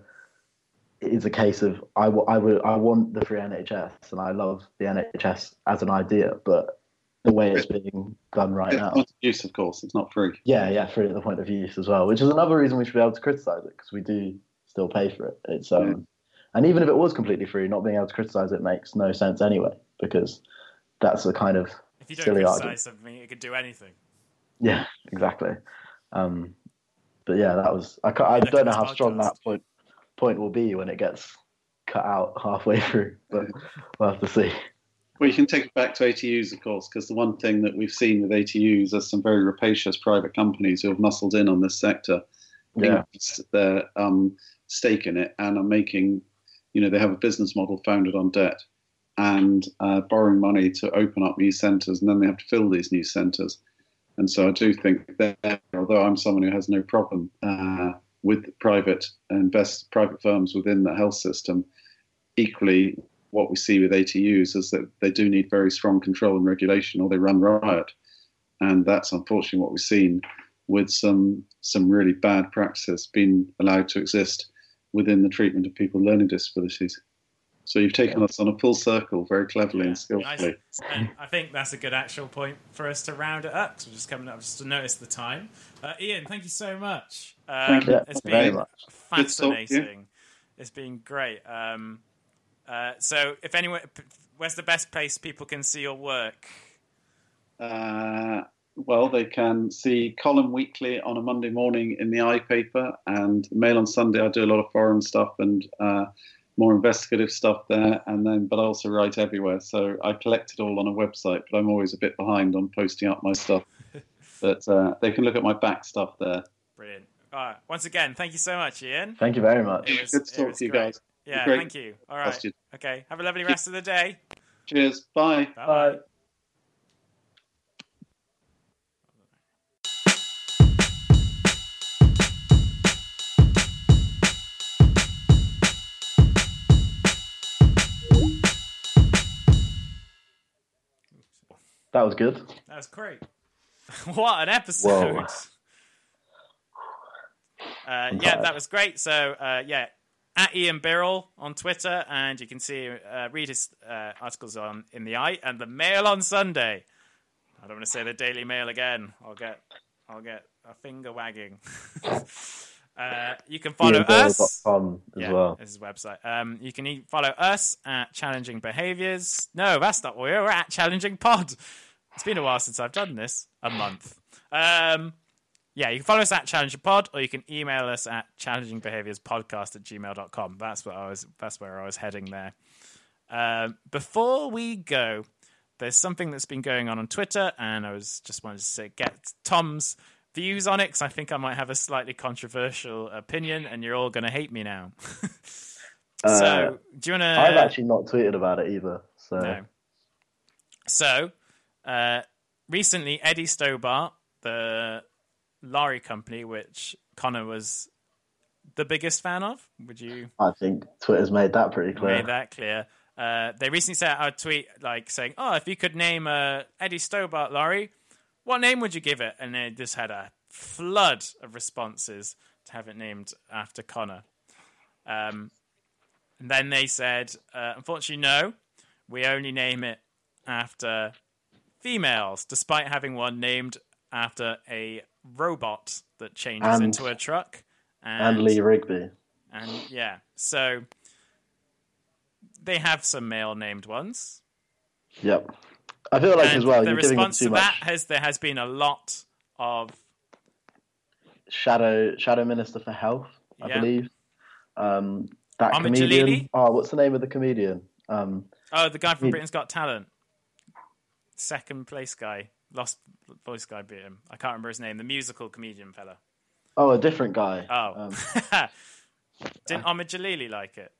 is a case of I, w- I, w- I want the free NHS and I love the NHS as an idea, but the way it's being done right It's now. not use, of course, it's not free. Yeah, yeah, free at the point of use as well, which is another reason we should be able to criticize it because we do still pay for it. It's um, Yeah. and even if it was completely free, not being able to criticize it makes no sense anyway because that's the kind of If you don't silly criticize argument. something, it could do anything. yeah, exactly. Um, but yeah, that was I, I don't know this how strong that point point will be when it gets cut out [laughs] halfway through, but we'll have to see. Well, you can take it back to ATUs, of course, because the one thing that we've seen with ATUs is some very rapacious private companies who have muscled in on this sector, Yeah, their um, stake in it, and are making, you know, they have a business model founded on debt and uh, borrowing money to open up new centres, and then they have to fill these new centres. And so I do think that, although I'm someone who has no problem uh, with private invest private firms within the health system, equally what we see with ATUs is that they do need very strong control and regulation, or they run riot. And that's unfortunately what we've seen with some some really bad practices being allowed to exist within the treatment of people with learning disabilities. So you've taken us on a full circle very cleverly and skillfully. Nice. And I think that's a good actual point for us to round it up. 'cause we're just coming up just to notice the time. Uh, Ian, thank you so much. Um, Thank you It's very been much. Good to talk to you. fascinating. It's been great. Um, uh, so, if anyone, where's the best place people can see your work? Uh, well, they can see column weekly on a Monday morning in the I paper and Mail on Sunday. I do a lot of foreign stuff and uh, more investigative stuff there, and then but I also write everywhere. So I collect it all on a website, but I'm always a bit behind on posting up my stuff. [laughs] but uh, they can look at my back stuff there. Brilliant. All right. Once again, thank you so much, Ian. thank you very much. It was- Good to talk to you great. guys. Yeah, thank you. All right. Trust you. Okay. Have a lovely rest of the day. Cheers. Bye. Bye. Bye. That was good. That was great. [laughs] what an episode. Whoa. [sighs] Uh, yeah, that was great. So, uh, yeah, at Ian Birrell on Twitter, and you can see uh, read his uh, articles on in the i and the Mail on Sunday. I don't want to say the Daily Mail again. I'll get I'll get a finger wagging. [laughs] uh, you can follow us. Yeah, well. this is website. Um, you can e- follow us at Challenging Behaviors. No, that's not where we're at. Challenging Pod. It's been a while since I've done this. A month. Um, yeah, you can follow us at Challenging Pod, or you can email us at challengingbehaviorspodcast at gmail.com. That's what I was. That's where I was heading there. Um, before we go, there's something that's been going on on Twitter, and I was just wanted to say, get Tom's views on it because I think I might have a slightly controversial opinion, and you're all going to hate me now. [laughs] Uh, so, do you want to? I've actually not tweeted about it either. So no. So, uh, recently, Eddie Stobart, the lorry company, which Connor was the biggest fan of, would you I think Twitter's made that pretty clear. made that clear? Uh, they recently sent out a tweet like saying, "Oh, if you could name a Eddie Stobart lorry, what name would you give it?" And they just had a flood of responses to have it named after Connor. Um, and then they said, uh, "Unfortunately, no, we only name it after females, despite having one named after a robot that changes And- into a truck." and Lee Rigby. and yeah, so they have some male named ones. Yep. I feel like and as well the response too to much that has there has been a lot of shadow shadow minister for health, I Yeah. believe. Um, that Ahmed comedian. Jalili? Oh, what's the name of the comedian? Um, oh the guy from Yeah. Britain's Got Talent, second place guy. Lost voice guy beat him. I can't remember his name. The musical comedian fella. Oh, a different guy. Oh, Um, [laughs] didn't Ahmed Jalili like it?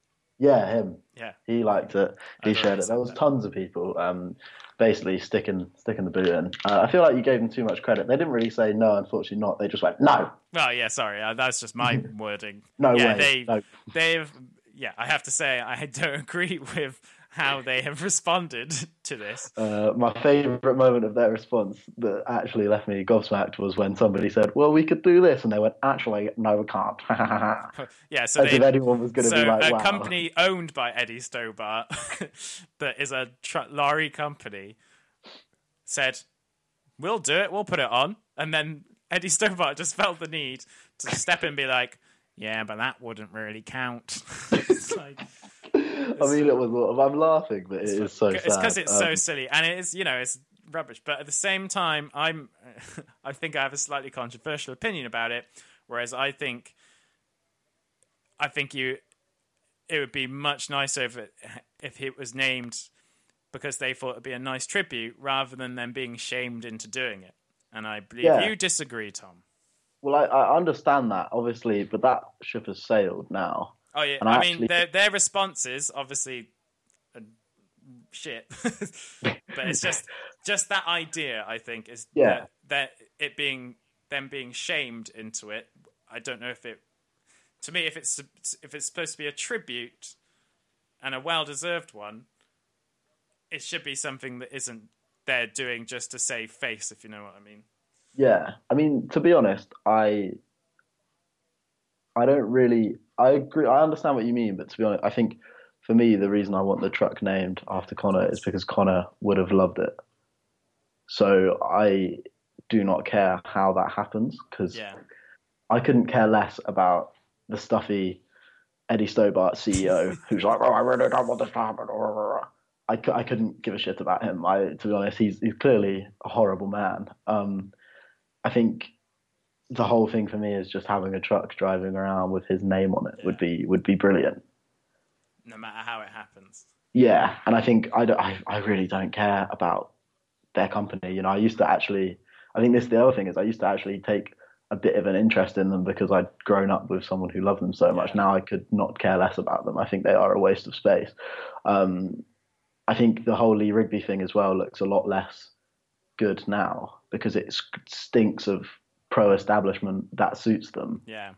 Yeah, him. Yeah. He liked it. He I've shared it. There was that. tons of people um, basically sticking sticking the boot in. Uh, I feel like you gave them too much credit. They didn't really say no, unfortunately not. They just went no, Oh yeah, sorry, uh, that's just my [laughs] wording. no yeah, way. they no. they've yeah. I have to say I don't [laughs] agree with how they have responded [laughs] to this. Uh, my favourite moment of their response that actually left me gobsmacked was when somebody said, "Well, we could do this," and they went, "Actually, no, we can't." [laughs] Yeah, so if they anyone was going to so be like, a "Wow." company owned by Eddie Stobart [laughs] that is a tr- lorry company said, "We'll do it. We'll put it on." And then Eddie Stobart just felt the need to step in and be like, "Yeah, but that wouldn't really count." it's like [laughs] I mean, it was. I'm laughing, but it is so it's because it's so Um, silly and it is you know it's rubbish but at the same time i'm [laughs] i think i have a slightly controversial opinion about it whereas i think i think you it would be much nicer if it, if it was named because they thought it'd be a nice tribute rather than them being shamed into doing it and i believe Yeah. you disagree tom Well, I, I understand that, obviously, but that ship has sailed now. Oh yeah And i I mean actually- their their responses obviously shit [laughs] but it's just just that idea i think is Yeah. that, that it being them being shamed into it i don't know if it to me if it's if it's supposed to be a tribute and a well-deserved one it should be something that isn't they're doing just to save face if you know what i mean Yeah, I mean, to be honest, I I don't really. I agree. I understand what you mean, but to be honest, I think for me, the reason I want the truck named after Connor is because Connor would have loved it. So I do not care how that happens because yeah I couldn't care less about the stuffy Eddie Stobart CEO [laughs] who's like, "Oh, I really don't want this to happen." I, I couldn't give a shit about him. I, to be honest, he's he's clearly a horrible man. Um, I think the whole thing for me is just having a truck driving around with his name on it would be would be brilliant. no matter how it happens Yeah, and I think I, don't- I, I really don't care about their company. You know, I used to actually. I think this the other thing is I used to actually take a bit of an interest in them because I'd grown up with someone who loved them so much. Yeah. Now I could not care less about them. I think they are a waste of space. Um, I think the whole Lee Rigby thing as well looks a lot less good now because it stinks of pro-establishment that suits them yeah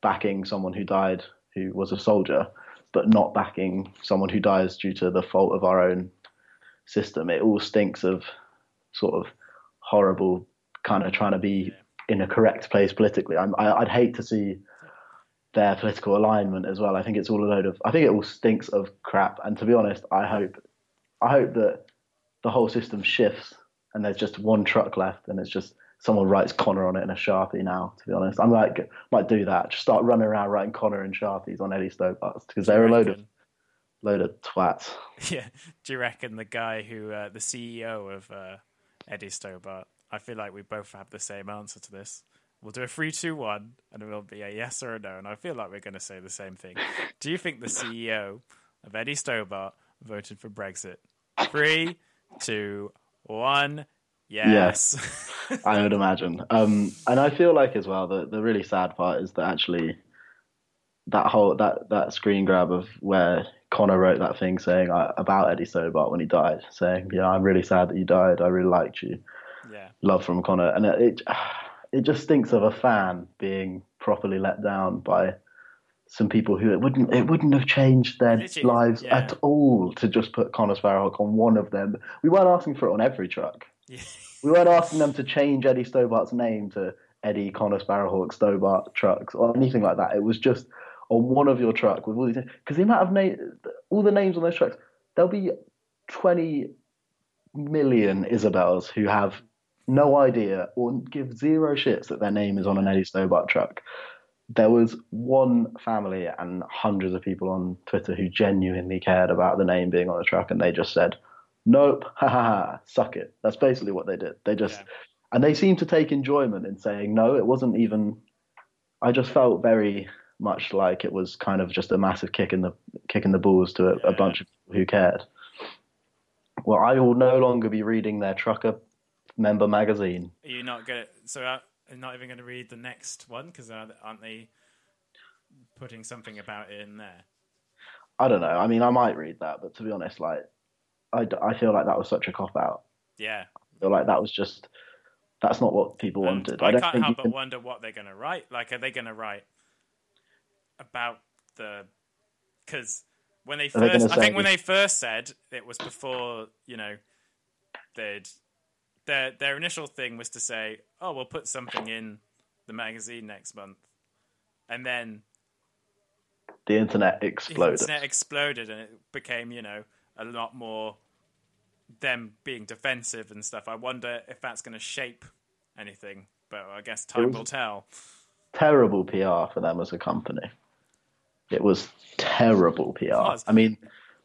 backing someone who died who was a soldier, but not backing someone who dies due to the fault of our own system. It all stinks of sort of horrible kind of trying to be in a correct place politically. I'm, I, I'd hate to see their political alignment as well. I think it's all a load of. I think it all stinks of crap. And to be honest, I hope, I hope that the whole system shifts and there's just one truck left and it's just someone writes Connor on it in a sharpie now. To be honest, I'm like might do that. Just start running around writing Connor in sharpies on Eddie Stobart's because they're a load of load of twats. [laughs] Yeah. Do you reckon the guy who, uh, the CEO of uh, Eddie Stobart, I feel like we both have the same answer to this. We'll do a three, two, one, and it will be a yes or a no. And I feel like we're going to say the same thing. [laughs] Do you think the CEO of Eddie Stobart voted for Brexit? Three, two, one. Yes. [laughs] I would imagine. Um, and I feel like as well the the really sad part is that actually that whole that that screen grab of where Connor wrote that thing saying uh, about Eddie Stobart when he died, saying, "Yeah, I'm really sad that you died. I really liked you. yeah. Love from Connor." And it it, [sighs] it just stinks of a fan being properly let down by some people who it wouldn't it wouldn't have changed their Literally, lives yeah. at all to just put Connor Sparrowhawk on one of them. We weren't asking for it on every truck. Yeah. We weren't asking them to change Eddie Stobart's name to Eddie Connor Sparrowhawk Stobart trucks or anything like that. It was just on one of your truck with all these because the amount of name, all the names on those trucks, there'll be twenty million Isabels who have no idea or give zero shits that their name is on an Eddie Stobart truck. There was one family and hundreds of people on Twitter who genuinely cared about the name being on the truck, and they just said, "Nope, [laughs] ha ha ha, suck it." That's basically what they did. They just Yeah. and they seemed to take enjoyment in saying no. It wasn't even. I just felt very much like it was kind of just a massive kick in the kick in the balls to a, a bunch of people who cared. Well, I will no longer be reading their trucker member magazine. Are you not going to, So uh, you're not even going to read the next one because aren't they putting something about it in there? I don't know. I mean, I might read that, but to be honest, like, I, I feel like that was such a cop out. Yeah. I feel like that was just that's not what people And wanted. I, I can't think help but can, wonder what they're going to write. Like, are they going to write about the? Because when they Are they first, I think when they first said it was before, you know, they'd their their initial thing was to say, "Oh, we'll put something in the magazine next month," and then the internet the exploded. internet exploded, and it became, you know, a lot more them being defensive and stuff. I wonder if that's going to shape anything, but I guess time will tell. Terrible PR for them as a company. It was terrible PR. was. I mean,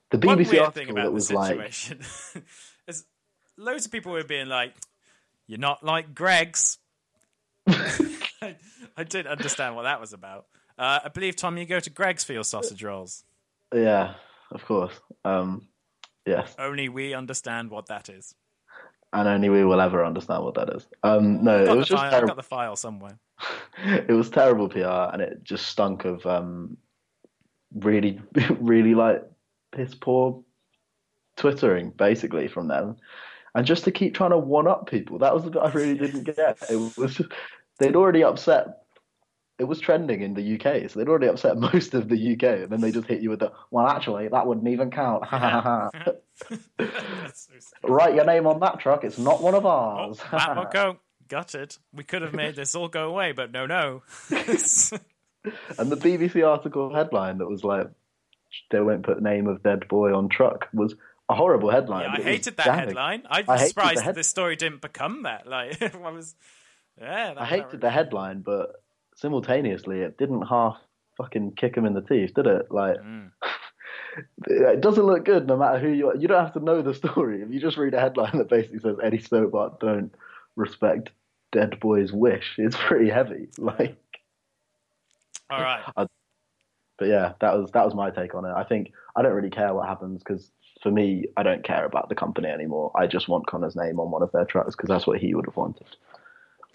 the One BBC weird thing article about that was like, situation [laughs] is loads of people were being like, "You're not like Greggs." [laughs] I, I didn't understand what that was about. Uh, I believe Tom, you go to Greggs for your sausage rolls. yeah, of course. Um, yes, Only we understand what that is. and only we will ever understand what that is. Um, no, it was just file, I've terrible. got the file somewhere. [laughs] it was terrible PR, and it just stunk of um, really, [laughs] really like piss poor twittering, basically from them, and just to keep trying to one up people. That was the bit I really didn't [laughs] get. It was just, they'd already upset. It was trending in the UK, so they'd already upset [laughs] most of the UK, and then they just hit you with the well, actually, that wouldn't even count. [laughs] [laughs] Write your name on that truck. It's not one of Oh, ours. that will go. Got it. We could have made this all go away, but no, no. And the BBC article headline that was like, they won't put name of dead boy on truck was a horrible headline. Yeah, I but it was hated that damning. headline. I'm I surprised the that head- this story didn't become that. Like, I was. Yeah, that, I hated that, the headline, but simultaneously it didn't half fucking kick him in the teeth, did it? Like, Mm. [laughs] it doesn't look good no matter who you are. You don't have to know the story. If you just read a headline that basically says Eddie Stobart don't respect dead boy's wish, it's pretty heavy. [laughs] Like, All right. but yeah, that was that was my take on it. I think I don't really care what happens because for me, I don't care about the company anymore. I just want Connor's name on one of their trucks because that's what he would have wanted.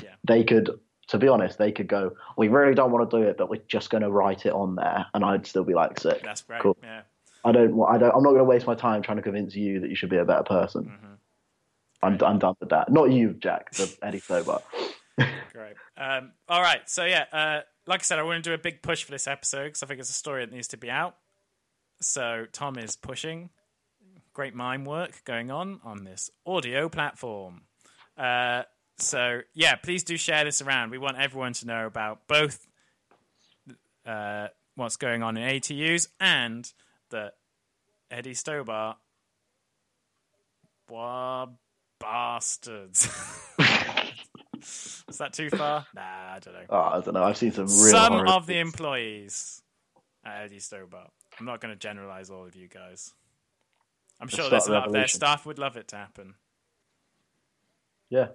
Yeah. They could, to be honest, they could go. We really don't want to do it, but we're just going to write it on there, and I'd still be like, sick. That's great. Cool. Yeah. I don't. I don't. I'm not going to waste my time trying to convince you that you should be a better person. Mhm. I'm, I'm done with that. Not you, Jack, the Eddie Stobart. [laughs] Great. Um, all right. So yeah, uh, like I said, I want to do a big push for this episode because I think it's a story that needs to be out. So Tom is pushing. Great mime work going on on this audio platform. Uh, so yeah, please do share this around. We want everyone to know about both uh, what's going on in ATUs and that Eddie Stobart, Blah, bastards. [laughs] Is that too far? Nah, I don't know. Oh, I don't know. I've seen some real. Some horrid of the things. employees at Eddie Stobart. I'm not going to generalize all of you guys. I'm Let's sure there's a lot of their staff would love it to happen. Yeah.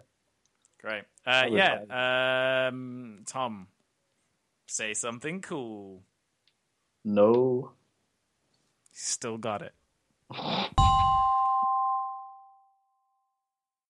Great. Uh, yeah. Um, Tom, say something cool. No. Still got it. [laughs]